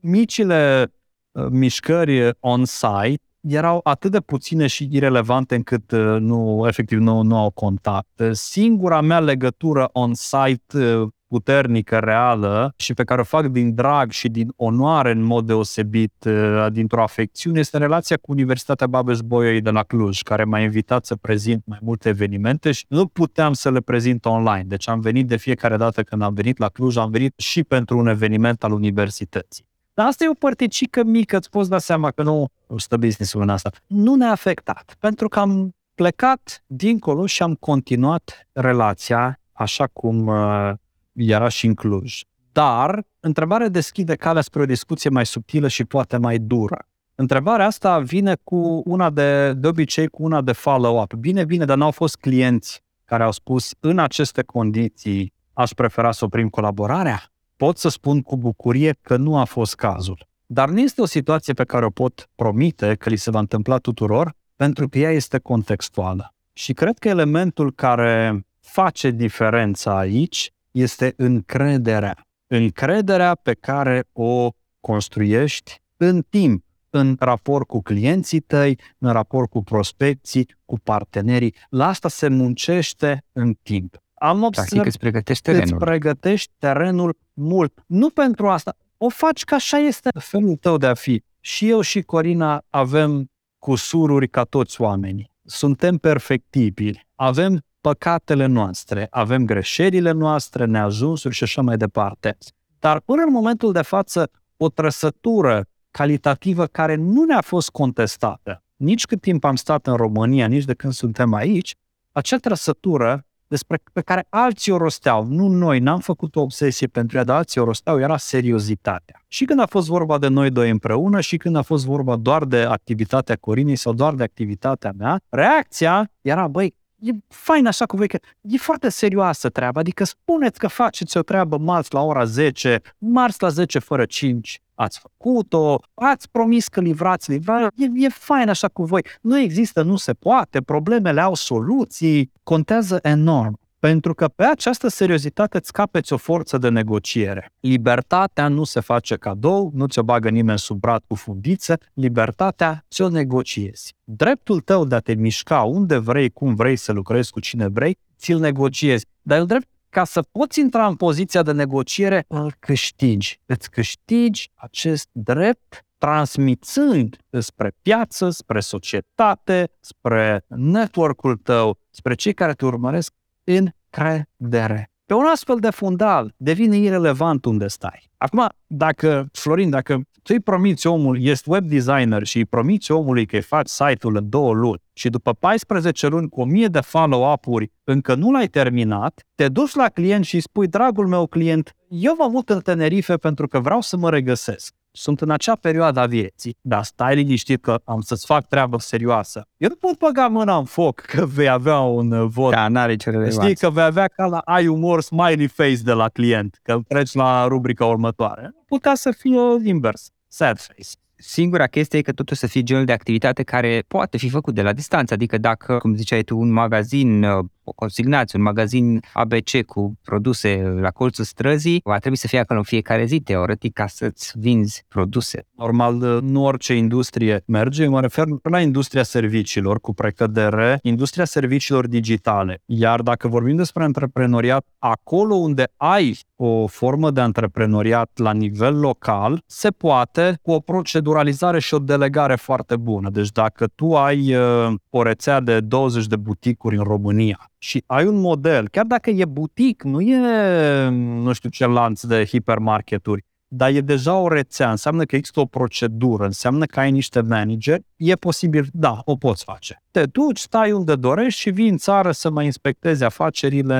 micile uh, mișcări on-site erau atât de puține și irelevante încât uh, nu, efectiv nu, nu au contat. Singura mea legătură on-site uh, puternică, reală și pe care o fac din drag și din onoare în mod deosebit, uh, dintr-o afecțiune, este relația cu Universitatea babes bolyai de la Cluj, care m-a invitat să prezint mai multe evenimente și nu puteam să le prezint online. Deci am venit de fiecare dată când am venit la Cluj, am venit și pentru un eveniment al universității. Dar asta e o părticică mică, îți poți da seama că nu stă business-ul în asta. Nu ne-a afectat, pentru că am plecat dincolo și am continuat relația așa cum uh, era și în Cluj. Dar întrebarea deschide calea spre o discuție mai subtilă și poate mai dură. Întrebarea asta vine cu una de, de obicei cu una de follow-up. Bine, bine, dar n-au fost clienți care au spus în aceste condiții aș prefera să oprim colaborarea? Pot să spun cu bucurie că nu a fost cazul. Dar nu este o situație pe care o pot promite că li se va întâmpla tuturor, pentru că ea este contextuală. Și cred că elementul care face diferența aici este încrederea. Încrederea pe care o construiești în timp, în raport cu clienții tăi, în raport cu prospecții, cu partenerii. La asta se muncește în timp. Am Practic observat îți pregătești îți terenul. pregătești terenul mult. Nu pentru asta. O faci că așa este felul tău de a fi. Și eu și Corina avem cusururi ca toți oamenii. Suntem perfectibili. Avem păcatele noastre, avem greșelile noastre, neajunsuri și așa mai departe. Dar până în momentul de față, o trăsătură calitativă care nu ne-a fost contestată, nici cât timp am stat în România, nici de când suntem aici, acea trăsătură despre pe care alții o rosteau, nu noi, n-am făcut o obsesie pentru ea, dar alții o rosteau, era seriozitatea. Și când a fost vorba de noi doi împreună și când a fost vorba doar de activitatea Corinei sau doar de activitatea mea, reacția era, băi, e fain așa cu voi, că e foarte serioasă treaba, adică spuneți că faceți o treabă marți la ora 10, marți la 10 fără 5, ați făcut-o, ați promis că livrați livrarea, e, e fain așa cu voi. Nu există, nu se poate, problemele au soluții, contează enorm. Pentru că pe această seriozitate îți capeți o forță de negociere. Libertatea nu se face cadou, nu ți-o bagă nimeni sub brad cu fundiță, libertatea ți-o negociezi. Dreptul tău de a te mișca unde vrei, cum vrei să lucrezi cu cine vrei, ți-l negociezi. Dar el drept ca să poți intra în poziția de negociere, îl câștigi. Îți câștigi acest drept transmițând spre piață, spre societate, spre network-ul tău, spre cei care te urmăresc încredere. Pe un astfel de fundal devine irelevant unde stai. Acum, dacă, Florin, dacă tu îi promiți omul, ești web designer și îi promiți omului că îi faci site-ul în două luni și după 14 luni cu 1000 de follow-up-uri încă nu l-ai terminat, te duci la client și îi spui, dragul meu client, eu mă mut în Tenerife pentru că vreau să mă regăsesc. Sunt în acea perioadă a vieții, dar stai liniștit că am să-ți fac treabă serioasă. Eu nu pot băga mâna în foc că vei avea un uh, vot. Da, n-are ce relevanță. Știi că vei avea ca la ai umor smiley face de la client, că treci la rubrica următoare. Putea să fie invers, sad face. Singura chestie e că totuși să fie genul de activitate care poate fi făcut de la distanță. Adică dacă, cum ziceai tu, un magazin uh, o consignați, un magazin ABC cu produse la colțul străzii, va trebui să fie acolo în fiecare zi, teoretic, ca să-ți vinzi produse. Normal, nu orice industrie merge, mă refer la industria serviciilor cu precădere, industria serviciilor digitale. Iar dacă vorbim despre antreprenoriat, acolo unde ai o formă de antreprenoriat la nivel local, se poate cu o proceduralizare și o delegare foarte bună. Deci dacă tu ai uh, o rețea de 20 de buticuri în România și ai un model, chiar dacă e butic, nu e, nu știu ce lanț de hipermarketuri, dar e deja o rețea, înseamnă că există o procedură, înseamnă că ai niște manageri, e posibil, da, o poți face. Te duci, stai unde dorești și vii în țară să mai inspectezi afacerile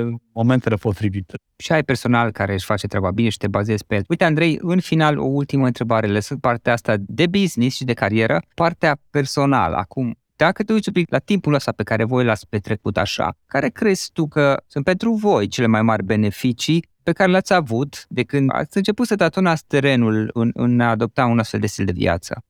în momentele potrivite. Și ai personal care își face treaba bine și te bazezi pe el. Uite, Andrei, în final, o ultimă întrebare. Lăsând partea asta de business și de carieră, partea personală. Acum, dacă te uiți un pic la timpul ăsta pe care voi l-ați petrecut așa, care crezi tu că sunt pentru voi cele mai mari beneficii pe care le-ați avut de când ați început să tatonați terenul în, în a adopta un astfel de stil de viață?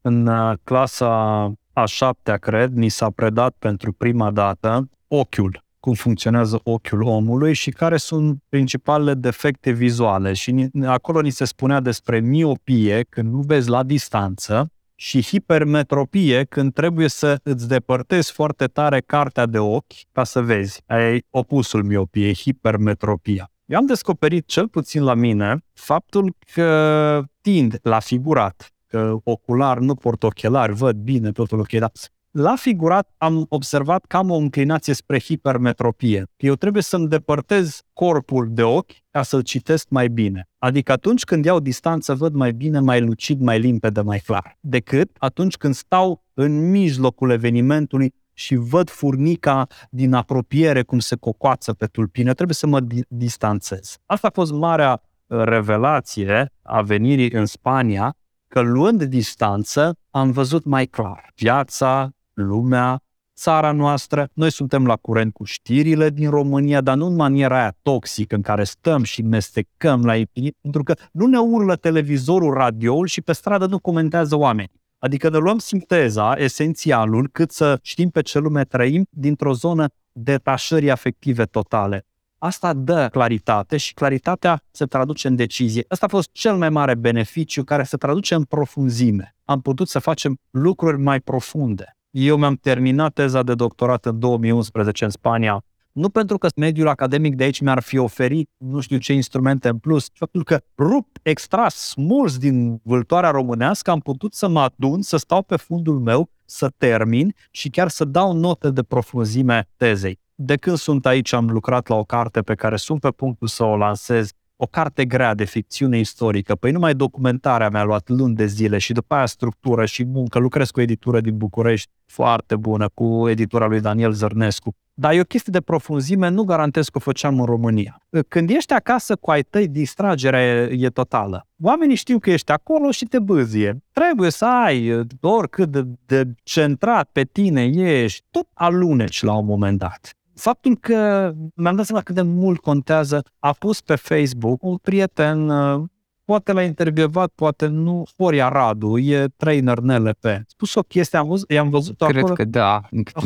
În uh, clasa a șaptea, cred, ni s-a predat pentru prima dată ochiul, cum funcționează ochiul omului și care sunt principalele defecte vizuale. Și acolo ni se spunea despre miopie, când nu vezi la distanță, și hipermetropie când trebuie să îți depărtezi foarte tare cartea de ochi ca să vezi. Ai opusul miopiei, hipermetropia. Eu am descoperit, cel puțin la mine, faptul că tind la figurat, că ocular, nu port ochelari, văd bine, totul ok, dar la figurat am observat că am o înclinație spre hipermetropie. Că eu trebuie să-mi depărtez corpul de ochi ca să-l citesc mai bine. Adică atunci când iau distanță văd mai bine, mai lucid, mai limpede, mai clar. Decât atunci când stau în mijlocul evenimentului și văd furnica din apropiere cum se cocoață pe tulpină, trebuie să mă di- distanțez. Asta a fost marea uh, revelație a venirii în Spania, că luând distanță am văzut mai clar viața, lumea, țara noastră. Noi suntem la curent cu știrile din România, dar nu în maniera aia toxică în care stăm și mestecăm la infinit, pentru că nu ne urlă televizorul, radioul și pe stradă nu comentează oameni. Adică ne luăm sinteza, esențialul, cât să știm pe ce lume trăim dintr-o zonă detașării afective totale. Asta dă claritate și claritatea se traduce în decizie. Asta a fost cel mai mare beneficiu care se traduce în profunzime. Am putut să facem lucruri mai profunde. Eu mi-am terminat teza de doctorat în 2011 în Spania, nu pentru că mediul academic de aici mi-ar fi oferit nu știu ce instrumente în plus, ci faptul că rupt, extras, smuls din vâltoarea românească, am putut să mă adun, să stau pe fundul meu, să termin și chiar să dau note de profunzime tezei. De când sunt aici am lucrat la o carte pe care sunt pe punctul să o lansez o carte grea de ficțiune istorică, păi numai documentarea mi-a luat luni de zile și după aia structură și muncă, lucrez cu o editură din București foarte bună, cu editura lui Daniel Zărnescu. Dar e o chestie de profunzime, nu garantez că o făceam în România. Când ești acasă cu ai tăi, distragerea e, e totală. Oamenii știu că ești acolo și te bâzie. Trebuie să ai oricât de, de centrat pe tine ești, tot aluneci la un moment dat faptul că mi-am dat seama cât de mult contează, a pus pe Facebook un prieten, uh, poate l-a intervievat, poate nu, Horia Radu, e trainer NLP. A spus o chestie, am văzut, i-am văzut Cred acolo. că da.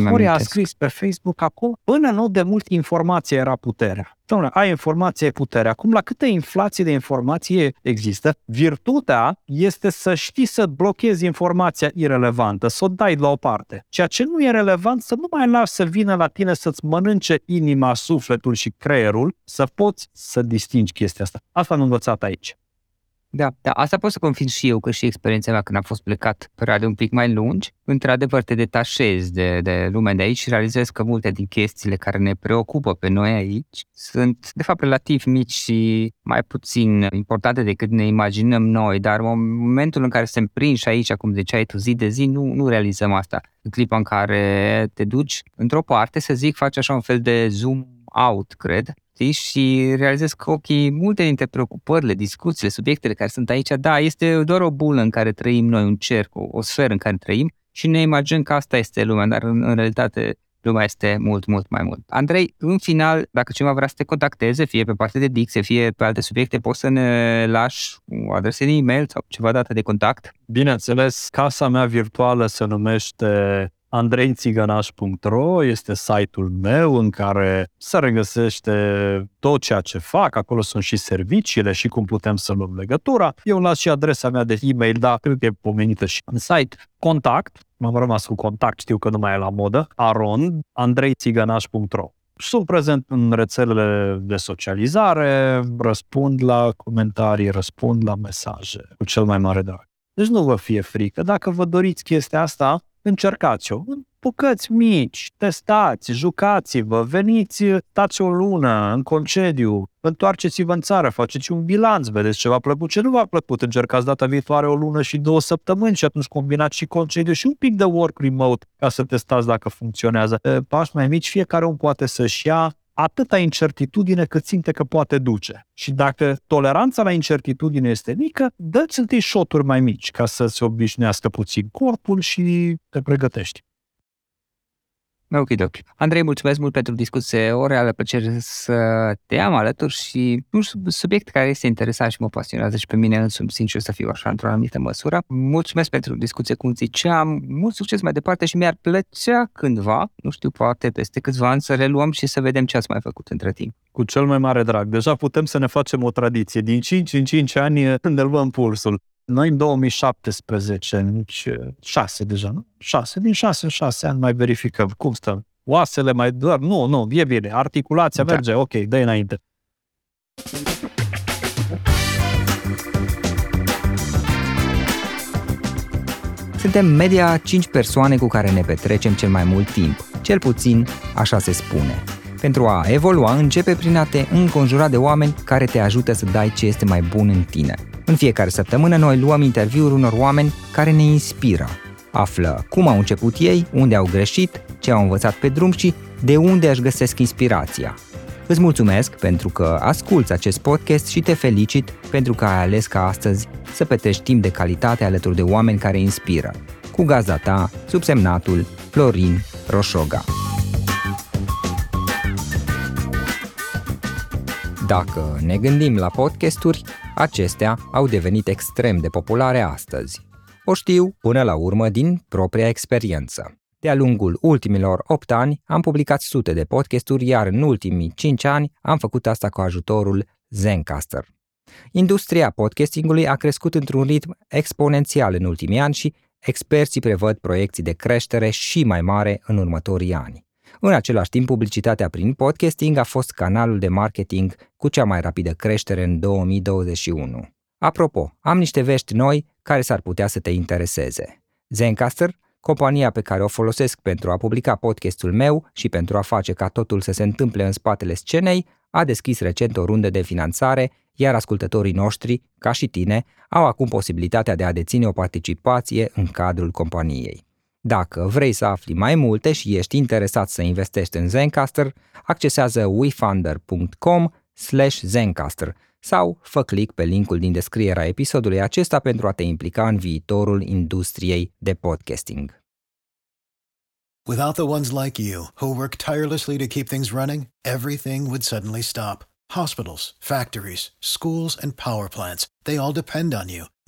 Horia a scris pe Facebook acolo, până nu de mult informație era puterea. Dom'le, ai informație, e putere. Acum, la câtă inflație de informație există, virtutea este să știi să blochezi informația irelevantă, să o dai la o parte. Ceea ce nu e relevant, să nu mai lași să vină la tine să-ți mănânce inima, sufletul și creierul, să poți să distingi chestia asta. Asta am învățat aici. Da, da, asta pot să confirm și eu, că și experiența mea când am fost plecat perioade un pic mai lungi, într-adevăr te detașezi de, de lumea de aici și realizezi că multe din chestiile care ne preocupă pe noi aici sunt, de fapt, relativ mici și mai puțin importante decât ne imaginăm noi, dar în momentul în care se împrinși aici, cum ziceai tu, zi de zi, nu, nu realizăm asta. În clipa în care te duci într-o parte, să zic, faci așa un fel de zoom out, cred, știi, și realizez că ochii multe dintre preocupările, discuțiile, subiectele care sunt aici, da, este doar o bulă în care trăim noi, un cerc, o, o sferă în care trăim și ne imaginăm că asta este lumea, dar în, în realitate lumea este mult, mult mai mult. Andrei, în final, dacă cineva vrea să te contacteze, fie pe partea de dicție, fie pe alte subiecte, poți să ne lași o adresă de e-mail sau ceva dată de contact? Bineînțeles, casa mea virtuală se numește andreițigănaș.ro este site-ul meu în care se regăsește tot ceea ce fac, acolo sunt și serviciile și cum putem să luăm legătura. Eu las și adresa mea de e-mail, dar cred că e pomenită și în site. Contact, m-am rămas cu contact, știu că nu mai e la modă, arond, andreițigănaș.ro sunt prezent în rețelele de socializare, răspund la comentarii, răspund la mesaje cu cel mai mare drag. Deci nu vă fie frică. Dacă vă doriți chestia asta, încercați-o în bucăți mici, testați, jucați-vă, veniți, stați o lună în concediu, întoarceți-vă în țară, faceți un bilanț, vedeți ce v-a plăcut, ce nu v-a plăcut, încercați data viitoare o lună și două săptămâni și atunci combinați și concediu și un pic de work remote ca să testați dacă funcționează. Pași mai mici, fiecare un poate să-și ia atâta incertitudine cât simte că poate duce. Și dacă toleranța la incertitudine este mică, dă-ți întâi șoturi mai mici ca să se obișnuiască puțin corpul și te pregătești. Ok, ok. Andrei, mulțumesc mult pentru discuție. O reală plăcere să te am alături și un subiect care este interesant și mă pasionează și pe mine însumi, sincer să fiu așa, într-o anumită măsură. Mulțumesc pentru discuție, cum ziceam. Mult succes mai departe și mi-ar plăcea cândva, nu știu, poate peste câțiva ani, să reluăm și să vedem ce ați mai făcut între timp. Cu cel mai mare drag. Deja putem să ne facem o tradiție. Din 5 în 5 ani ne luăm pulsul. Noi în 2017, nici 6 deja, nu? 6, din 6 în 6 ani mai verificăm cum stăm. Oasele mai doar, nu, nu, e bine, articulația da. merge, ok, dă înainte. Suntem media 5 persoane cu care ne petrecem cel mai mult timp, cel puțin așa se spune. Pentru a evolua, începe prin a te înconjura de oameni care te ajută să dai ce este mai bun în tine – în fiecare săptămână noi luăm interviuri unor oameni care ne inspiră. Află cum au început ei, unde au greșit, ce au învățat pe drum și de unde își găsesc inspirația. Îți mulțumesc pentru că asculți acest podcast și te felicit pentru că ai ales ca astăzi să petrești timp de calitate alături de oameni care inspiră. Cu gazda ta, subsemnatul Florin Roșoga. Dacă ne gândim la podcasturi, acestea au devenit extrem de populare astăzi. O știu până la urmă din propria experiență. De-a lungul ultimilor 8 ani am publicat sute de podcasturi, iar în ultimii 5 ani am făcut asta cu ajutorul Zencaster. Industria podcastingului a crescut într-un ritm exponențial în ultimii ani și experții prevăd proiecții de creștere și mai mare în următorii ani. În același timp, publicitatea prin podcasting a fost canalul de marketing cu cea mai rapidă creștere în 2021. Apropo, am niște vești noi care s-ar putea să te intereseze. Zencaster, compania pe care o folosesc pentru a publica podcastul meu și pentru a face ca totul să se întâmple în spatele scenei, a deschis recent o rundă de finanțare, iar ascultătorii noștri, ca și tine, au acum posibilitatea de a deține o participație în cadrul companiei. Dacă vrei să afli mai multe și ești interesat să investești în Zencaster, accesează wefunder.com Zencaster sau fă click pe linkul din descrierea episodului acesta pentru a te implica în viitorul industriei de podcasting. Without the ones like you, who work tirelessly to keep things running, everything would suddenly stop. Hospitals, factories, schools, and power plants, they all depend on you.